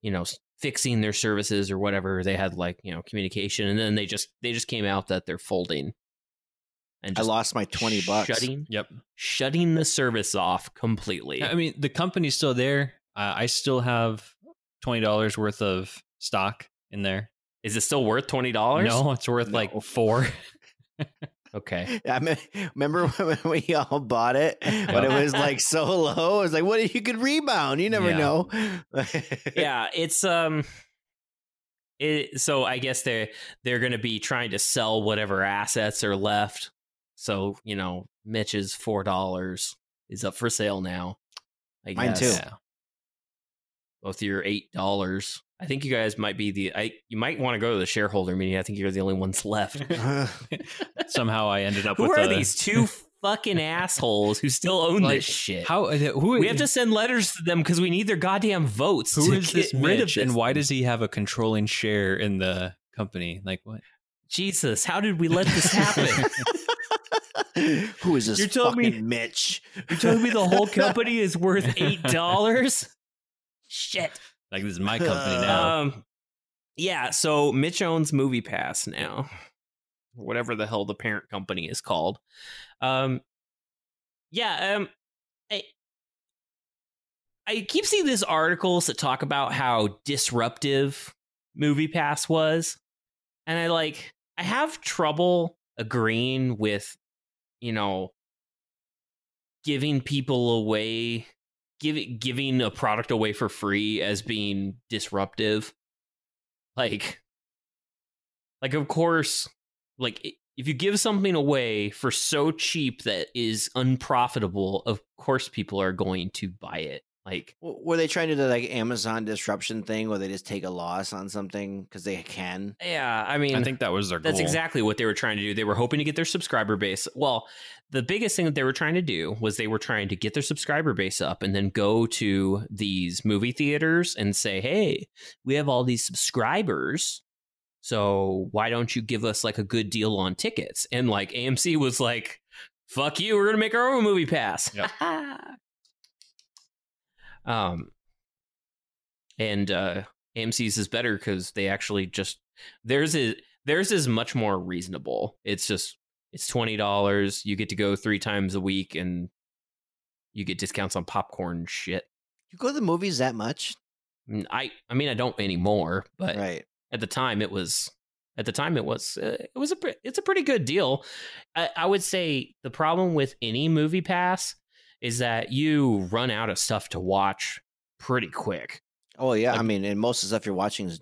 you know, fixing their services or whatever. They had like you know communication, and then they just they just came out that they're folding. And I lost my twenty bucks. Shutting, Yep. shutting the service off completely. I mean, the company's still there. Uh, I still have twenty dollars worth of stock in there. Is it still worth twenty dollars? No, it's worth No. like four. Okay. I me- remember when we all bought it, but it was like so low. It was like, what if you could rebound? You never Yeah. know. yeah, it's um it so I guess they're they're gonna be trying to sell whatever assets are left. So, you know, Mitch's four dollars is up for sale now. I Mine guess. too. Yeah. Both your eight dollars. I think you guys might be the I you might want to go to the shareholder meeting. I think you're the only ones left. Somehow I ended up Who with are a- these two fucking assholes who still own Like, this shit? How uh, who we have to send letters to them because we need their goddamn votes. Who to is this get rid of Mitch, this. and why does he have a controlling share in the company? Like what? Jesus, how did we let this happen? Who is this You're telling me- Mitch? You're telling me the whole company is worth eight dollars? Shit. Like this is my company now. Um, yeah. So Mitch owns Movie Pass now, whatever the hell the parent company is called. Um, yeah. Um, I I keep seeing these articles that talk about how disruptive Movie Pass was, and I like I have trouble agreeing with, you know, giving people away giving giving a product away for free as being disruptive. Like like of course like if you give something away for so cheap that is unprofitable of course people are going to buy it like Were they trying to do like Amazon disruption thing where they just take a loss on something because they can? yeah i mean I think that was their goal. That's exactly what they were trying to do. They were hoping to get their subscriber base. Well, the biggest thing that they were trying to do was they were trying to get their subscriber base up and then go to these movie theaters and say, "Hey, we have all these subscribers. So, why don't you give us like a good deal on tickets?" And like AMC was like, "Fuck you, we're going to make our own movie pass." Yep. um and uh AMC's is better cuz they actually just theirs is theirs is much more reasonable. It's just it's twenty dollars. You get to go three times a week, and you get discounts on popcorn shit. You go to the movies that much, I I mean I don't anymore, but right? at the time it was at the time it was uh, it was a it's a pretty good deal. I, I would say the problem with any movie pass is that you run out of stuff to watch pretty quick. Oh yeah, I mean, and most of the stuff you're watching is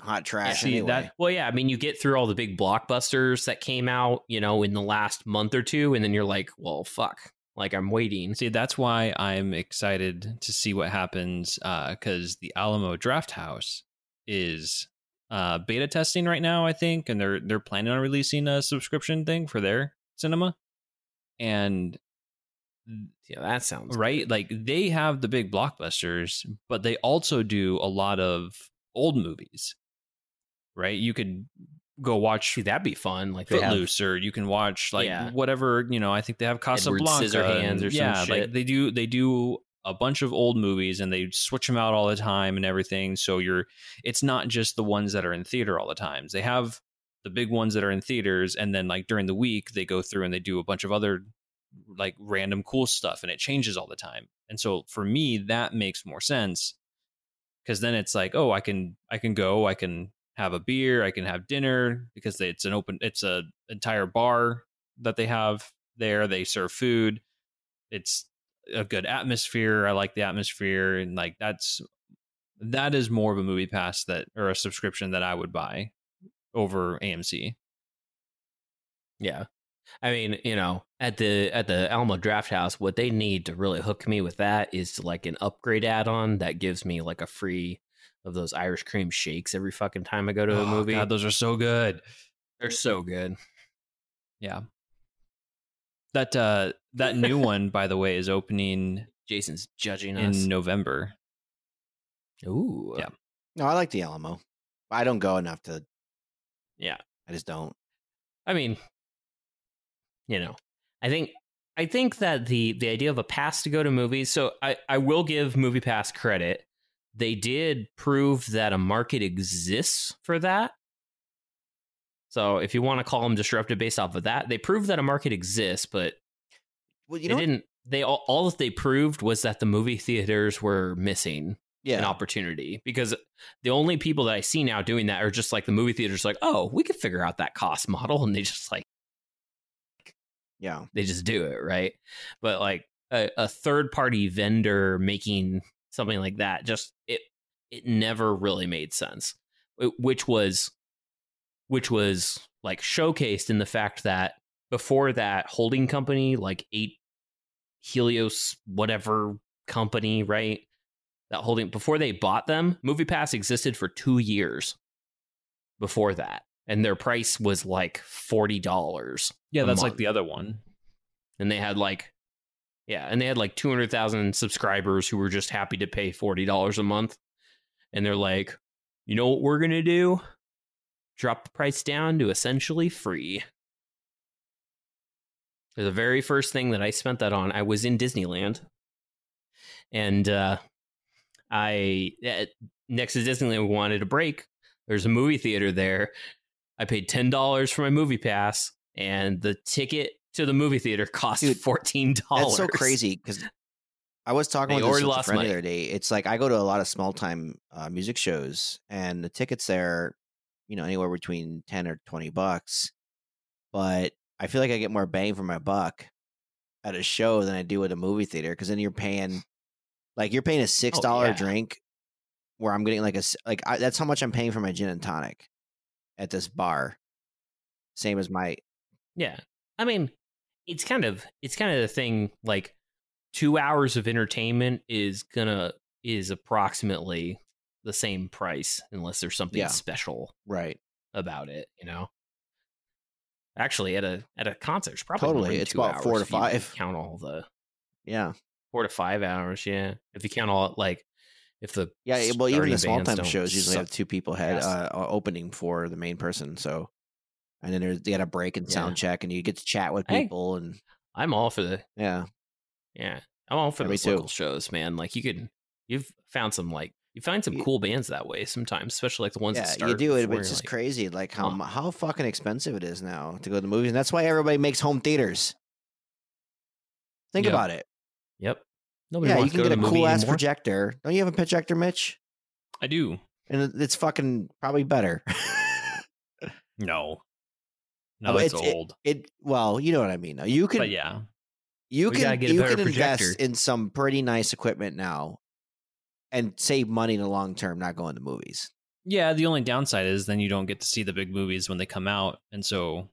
hot trash see, anyway. that- Well, yeah, I mean, you get through all the big blockbusters that came out, you know, in the last month or two, and then you're like, well, fuck. Like, I'm waiting. See, that's why I'm excited to see what happens because the Alamo Drafthouse is uh, beta testing right now, I think, and they're they're planning on releasing a subscription thing for their cinema. And Yeah, that sounds right, like they have the big blockbusters, but they also do a lot of old movies. Right, you could go watch See, that'd be fun. Like, they have, Footloose, or you can watch like Yeah. whatever you know. I think they have Casablanca, Scissorhands and- or some yeah, shit. like they do. They do a bunch of old movies, and they switch them out all the time and everything. So you're, it's not just the ones that are in theater all the times. They have the big ones that are in theaters, and then like during the week they go through and they do a bunch of other like random cool stuff, and it changes all the time. And so for me, that makes more sense because then it's like, oh, I can I can go, I can have a beer, I can have dinner because it's an open, it's a entire bar that they have there. They serve food. It's a good atmosphere. I like the atmosphere, and like that's that is more of a movie pass that or a subscription that I would buy over AMC. yeah. I mean, you know, at the at the Alamo Drafthouse, what they need to really hook me with that is like an upgrade add-on that gives me like a free of those Irish cream shakes every fucking time I go to a Oh, movie. God, those are so good. They're so good. Yeah. That uh that new one, by the way, is opening Jason's judging us. in November. Ooh. Yeah. no, I like the Alamo. I don't go enough to. Yeah. I just don't. I mean, you know, I think I think that the the idea of a pass to go to movies. So I I will give Movie Pass credit. they did prove that a market exists for that. So if you want to call them disruptive based off of that, they proved that a market exists, but Well, you they know, didn't. They all, all that they proved was that the movie theaters were missing yeah, an opportunity because the only people that I see now doing that are just like the movie theaters, like, oh, we could figure out that cost model, and they just like yeah, they just do it right. But like a, a third party vendor making something like that, just it it never really made sense. It- which was which was like showcased in the fact that before that holding company, like eight Helios whatever company, right? That holding before they bought them, MoviePass existed for two years before that. And their price was like forty dollars Yeah, that's like the other one. and they had like yeah and they had like 200000 subscribers who were just happy to pay $40 a month. And they're like you know what we're gonna do? Drop the price down to essentially free. The very first thing that i spent that on i was in disneyland. And uh i next to disneyland we wanted a break. There's a movie theater there i paid $10 for my movie pass and the ticket to the movie theater cost Dude, $14 that's so crazy because I was talking They with this already with a lost friend money. the other day. It's like I go to a lot of small time uh, music shows, and the tickets there, you know, anywhere between ten or twenty bucks. But I feel like I get more bang for my buck at a show than I do at a movie theater because then you're paying, like you're paying a six dollar yeah. drink, where I'm getting like a like I, that's how much I'm paying for my gin and tonic at this bar. Same as my Yeah. I mean, it's kind of it's kind of the thing like 2 hours of entertainment is going to is approximately the same price unless there's something Yeah. special right. about it, you know. Actually, at a at a concert, it's probably Totally. It's two about four to if you, like, five. Count all the Yeah. four to five hours. Yeah, if you count all like if the Yeah, well, even the small time shows usually suck have two people head ass. uh, opening for the main person. So, and then there's they got a break and Yeah. sound check, and you get to chat with people, and I'm all for the yeah, Yeah, I'm all for Yeah, too. local shows, man. Like you could, you've found some like you find some You- cool bands that way sometimes, especially like the ones that yeah, start. you do it. But it's just like, crazy, like how huh. how fucking expensive it is now to go to the movies, and that's why everybody makes home theaters. Think Yep. about it. Yep. Nobody yeah, you can get a cool ass anymore. projector. Don't you have a projector, Mitch? I do. And it's fucking probably better. No. Oh, no, but it's, it's- old. it well, you know what I mean. You can but yeah. you We can get you can invest projector. in some pretty nice equipment now and save money in the long term not going to movies Yeah, the only downside is then you don't get to see the big movies when they come out. And so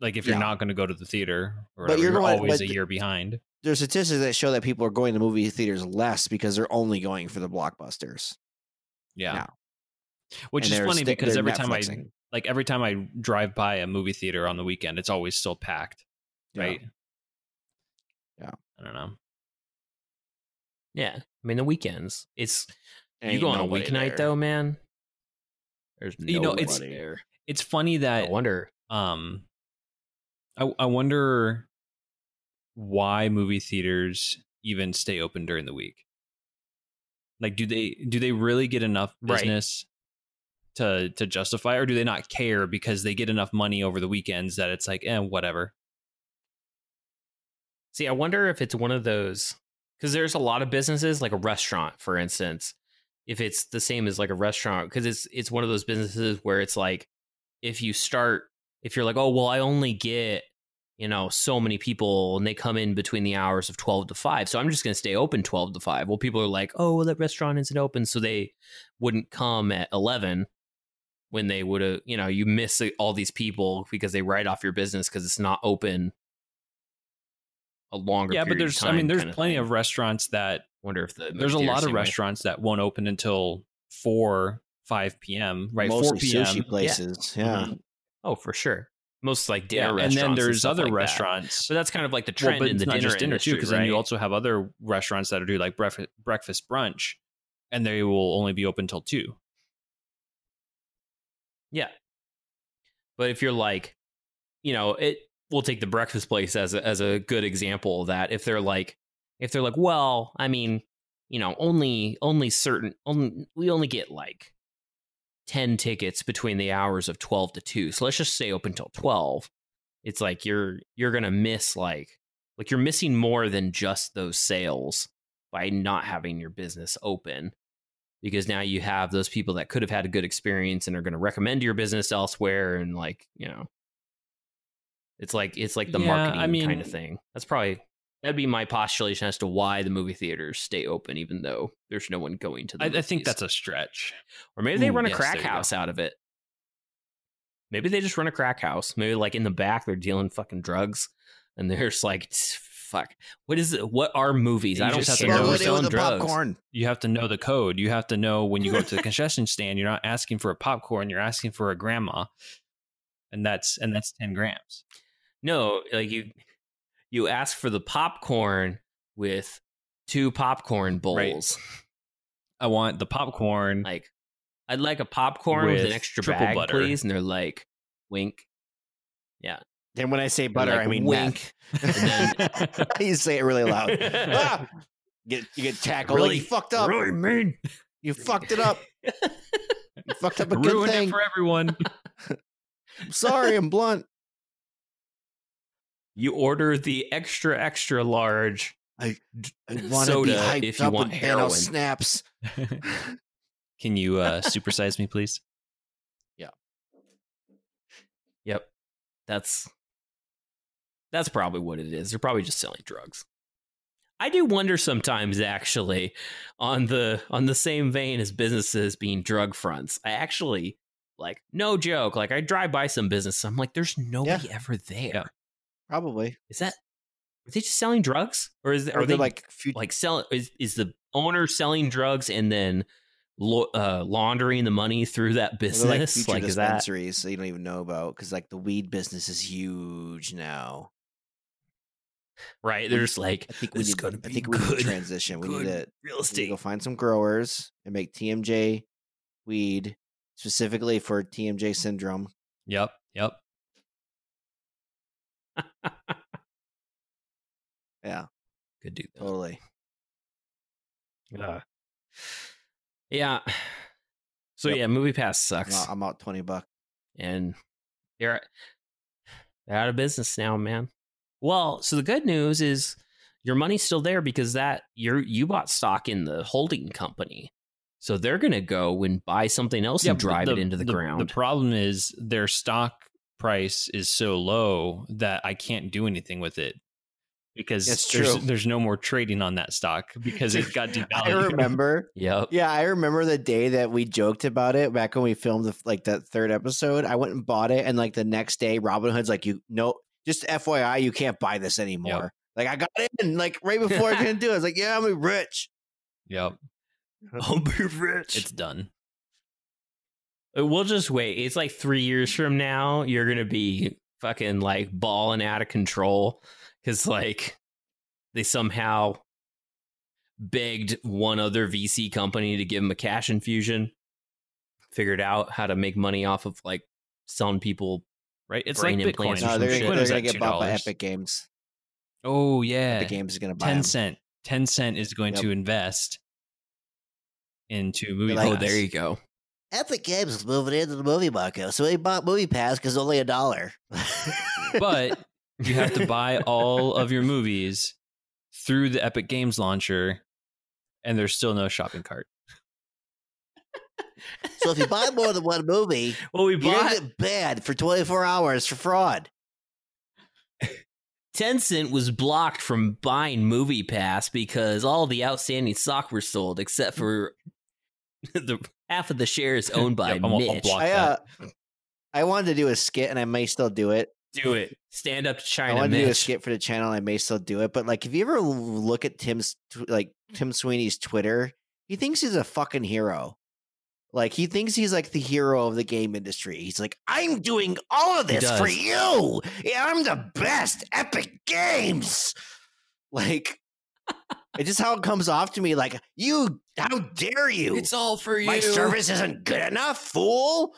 like if you're Yeah. not going to go to the theater or But you're you're, going- always but a year behind. there's statistics that show that people are going to movie theaters less because they're only going for the blockbusters Yeah. now. Which And is funny sti- because they're every time I like every time I drive by a movie theater on the weekend, it's always still packed. Right. Yeah. I don't know. Yeah, I mean the weekends. It's you go on a nobody weeknight there. though, man. There's You know, it's- there. It's funny that I wonder. um I I wonder why movie theaters even stay open during the week. Like do they do they really get enough Right. business to to justify or do they not care because they get enough money over the weekends that it's like eh whatever. See, I wonder if it's one of those because there's a lot of businesses, like a restaurant, for instance. If it's the same as like a restaurant, because it's it's one of those businesses where it's like, if you start, if you're like, oh well, I only get you know so many people, and they come in between the hours of twelve to five, so I'm just going to stay open twelve to five. Well, people are like, oh, well, that restaurant isn't open, so they wouldn't come at eleven when they would have, you know, you miss all these people because they write off your business because it's not open a longer Yeah, but period of there's I mean there's kinda plenty of restaurants that wonder if the there's a lot of same way. restaurants that won't open until 4 5 p.m. right 4 p.m. sushi places yeah, Mhm. oh for sure most like dinner yeah, and then there's stuff other like that. restaurants but that's kind of like the Well, trend but in it's the not dinner just dinner industry, too, because then you also have other restaurants that are do like breakfast breakfast brunch, and they will only be open till two. yeah but if you're like you know it we'll take the breakfast place as a, as a good example that if they're like if they're like well i mean you know, only only certain only we only get like 10 tickets between the hours of 12 to 2. So let's just say open till 12. It's like you're you're going to miss like like you're missing more than just those sales by not having your business open because now you have those people that could have had a good experience and are going to recommend your business elsewhere and like, you know, it's like it's like the Yeah, marketing I mean- kind of thing. That's probably that'd be my postulation as to why the movie theaters stay open even though there's no one going to the I, I think that's a stretch. or maybe they Ooh, run a yes, crack there you go. house out of it. Maybe they just run a crack house. Maybe like in the back they're dealing fucking drugs and there's like fuck. What is it? What are movies? You I don't just have to know We're what's Smuggle it in with selling the drugs. popcorn. You have to know the code. You have to know when you go to the concession stand, you're not asking for a popcorn, you're asking for a grandma. And that's and that's 10 grams. No, like you you ask for the popcorn with two popcorn Right. bowls. I want the popcorn. Like I'd like a popcorn with, an extra triple bag, butter. please. And they're like, wink. Yeah. Then when I say butter, like, I mean wink. meth. you say it really loud. Ah! Get you get tackled. like you fucked up. Really mean. You fucked it up. You fucked up a good Ruined thing. it for everyone. I'm sorry, I'm blunt. You order the extra extra large. I want to be Soda hyped if you up want heroin. snaps. Can you uh supersize me, please? Yeah. Yep. That's that's probably what it is. They're probably just selling drugs. I do wonder sometimes actually on the on the same vein as businesses being drug fronts. I actually like no joke, like I drive by some business, I'm like there's nobody ever there. Probably. Is that are they just selling drugs or is Or are they like future like selling is, is the owner selling drugs and then lo- uh, laundering the money through that like business future like, is that dispensaries so you don't even know about because like the weed business is huge now. right they're just like I think we need. I think we need to transition. We need to real need to estate go find some growers and make TMJ weed specifically for TMJ Sindrome. Yep. Yep. Yeah, good dude though. totally. Uh, yeah. So Yep. yeah, Movie Pass I'm sucks, out, I'm out twenty bucks. and they're they're out of business now, man. Well, so the good news is your money's still there because that you're you bought stock in the holding company, so they're gonna go and buy something else and drive the- it into the, ground. The problem is their stock price is so low that I can't do anything with it because It's there's, true. there's no more trading on that stock because it got devalued. I remember. yep. Yeah, I remember the day that we joked about it back when we filmed the, like that third episode. I went and bought it, and like the next day, Robinhood's like, "You no, just FYI, you can't buy this anymore." Like I got in like right before I couldn't do it, I was like, "Yeah, I'm rich." Yep. I'll be rich. It's done. We'll just wait. It's like three years from now, you're gonna be fucking like balling out of control because like they somehow begged one other VC company to give them a cash infusion, figured out how to make money off of like selling people. Right? It's Brain like Bitcoin. No, they're, shit. they're Bitcoin is gonna at get bought by Epic Games. Oh yeah. Epic Games is gonna buy 10 cent. Tencent is going Yep. to invest into movie like- oh, there you go. Epic Games is moving into the movie market, so we bought Movie Pass because only a dollar. but you have to buy all of your movies through the Epic Games launcher, and there's still no shopping cart. so if you buy more than one movie, Well, we you're bought gonna get banned for 24 hours for fraud. Tencent was blocked from buying Movie Pass because all the outstanding stock were sold, except for the half of the shares owned by Yep, I'm- I'll Mitch. block I uh, I wanted to do a skit, and I may still do it. Do it. Stand up to China. I China, wanted to do a skit for the channel. I may still do it, but like, if you ever l- look at Tim's like Tim Sweeney's Twitter, he thinks he's a fucking hero. Like he thinks he's like the hero of the game industry. He's like, I'm doing all of this for you. Yeah, I'm the best. Epic Games. Like, it's just how it comes off to me. Like, you, how dare you? It's all for you. My service isn't good enough, fool.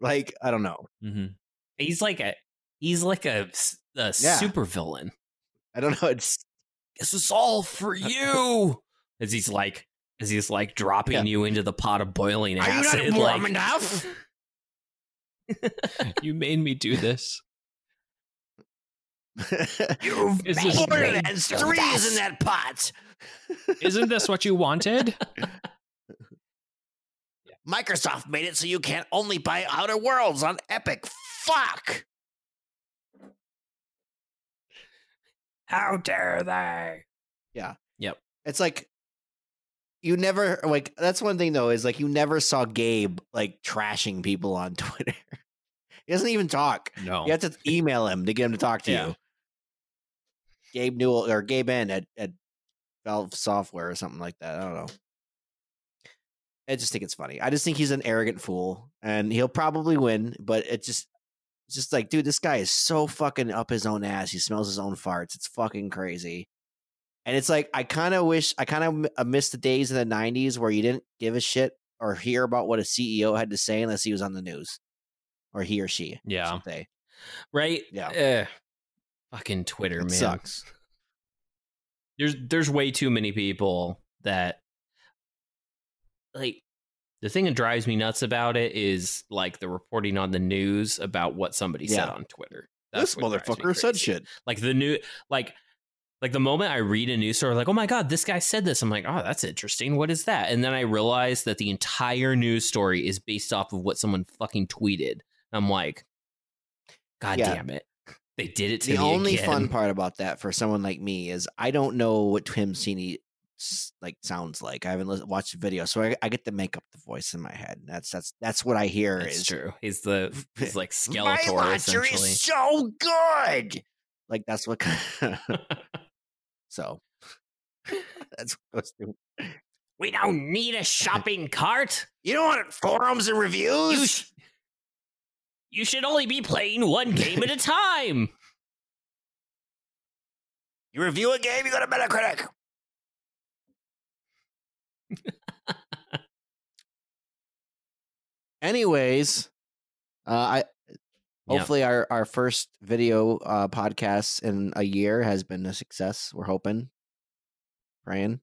Like, I don't know. hmm He's like a he's like a. Yeah. super villain. I don't know. It's This is all for you. as he's like as he's like dropping Yeah. you into the pot of boiling Are you acid. not warm like, enough? you made me do this. You've Is this more made than threes in that pot. Isn't this what you wanted? Microsoft made it so you can't only buy Outer Worlds on Epic. Fuck. How dare they? Yeah. Yep. It's like you never like that's one thing though is like you never saw Gabe like trashing people on Twitter. he doesn't even talk. No. You have to email him to get him to talk to Yeah. you. Gabe Newell or Gabe N at, at Valve Software or something like that. I don't know. I just think it's funny. I just think he's an arrogant fool, and he'll probably win. But it just, it's just like, dude, this guy is so fucking up his own ass. He smells his own farts. It's fucking crazy. And it's like I kind of wish I kind of miss the days in the '90s where you didn't give a shit or hear about what a CEO had to say unless he was on the news, or he or she. Yeah. Right? Yeah. Eh, fucking Twitter, It man. sucks. There's there's way too many people that like the thing that drives me nuts about it is like the reporting on the news about what somebody said on Twitter. this drives me motherfucker said shit. Like the new like like the moment I read a news story, like, oh my god, this guy said this. I'm like, oh, that's interesting. What is that? And then I realize that the entire news story is based off of what someone fucking tweeted. I'm like, God Yeah. damn it. They did it to the only again. fun part about that for someone like me is I don't know what Tim Sweeney like sounds like. I haven't watched the video, so I, I get to make up the voice in my head. That's that's that's what I hear. That's is true. He's the he's like My Skeletor launcher essentially. is so good. Like that's what. so that's what goes through. we don't need a shopping cart. You don't want forums and reviews. Sh- you should only be playing one game at a time. You review a game, you go to Metacritic. Anyways, uh, I hopefully our our first video uh, podcast in a year has been a success. We're hoping, praying.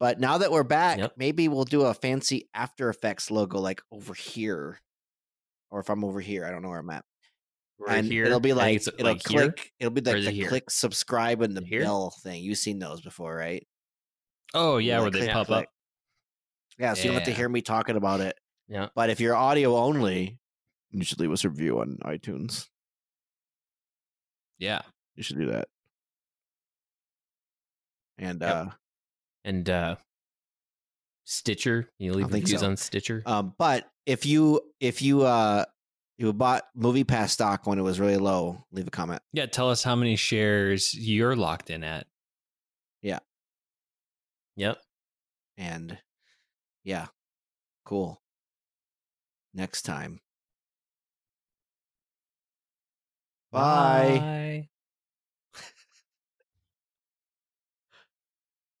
But now that we're back, Yep. maybe we'll do a fancy After Effects logo like over here, or if I'm over here, I don't know where I'm at. Right and here. it'll be like it'll like here. click. It'll be like the it here? click subscribe and the Here? bell thing. You've seen those before, right? Oh yeah, where they pop click. up. Yeah, so you don't have to hear me talking about it. Yeah. But if you're audio only, you should leave us a review on iTunes. Yeah. You should do that. And Yep. uh And uh Stitcher. You leave reviews so. on Stitcher. um but if you if you uh you bought movie pass stock when it was really low, leave a comment. Yeah. Tell us how many shares you're locked in at. Yeah. Yep. And yeah. Cool. Next time. Bye. Bye.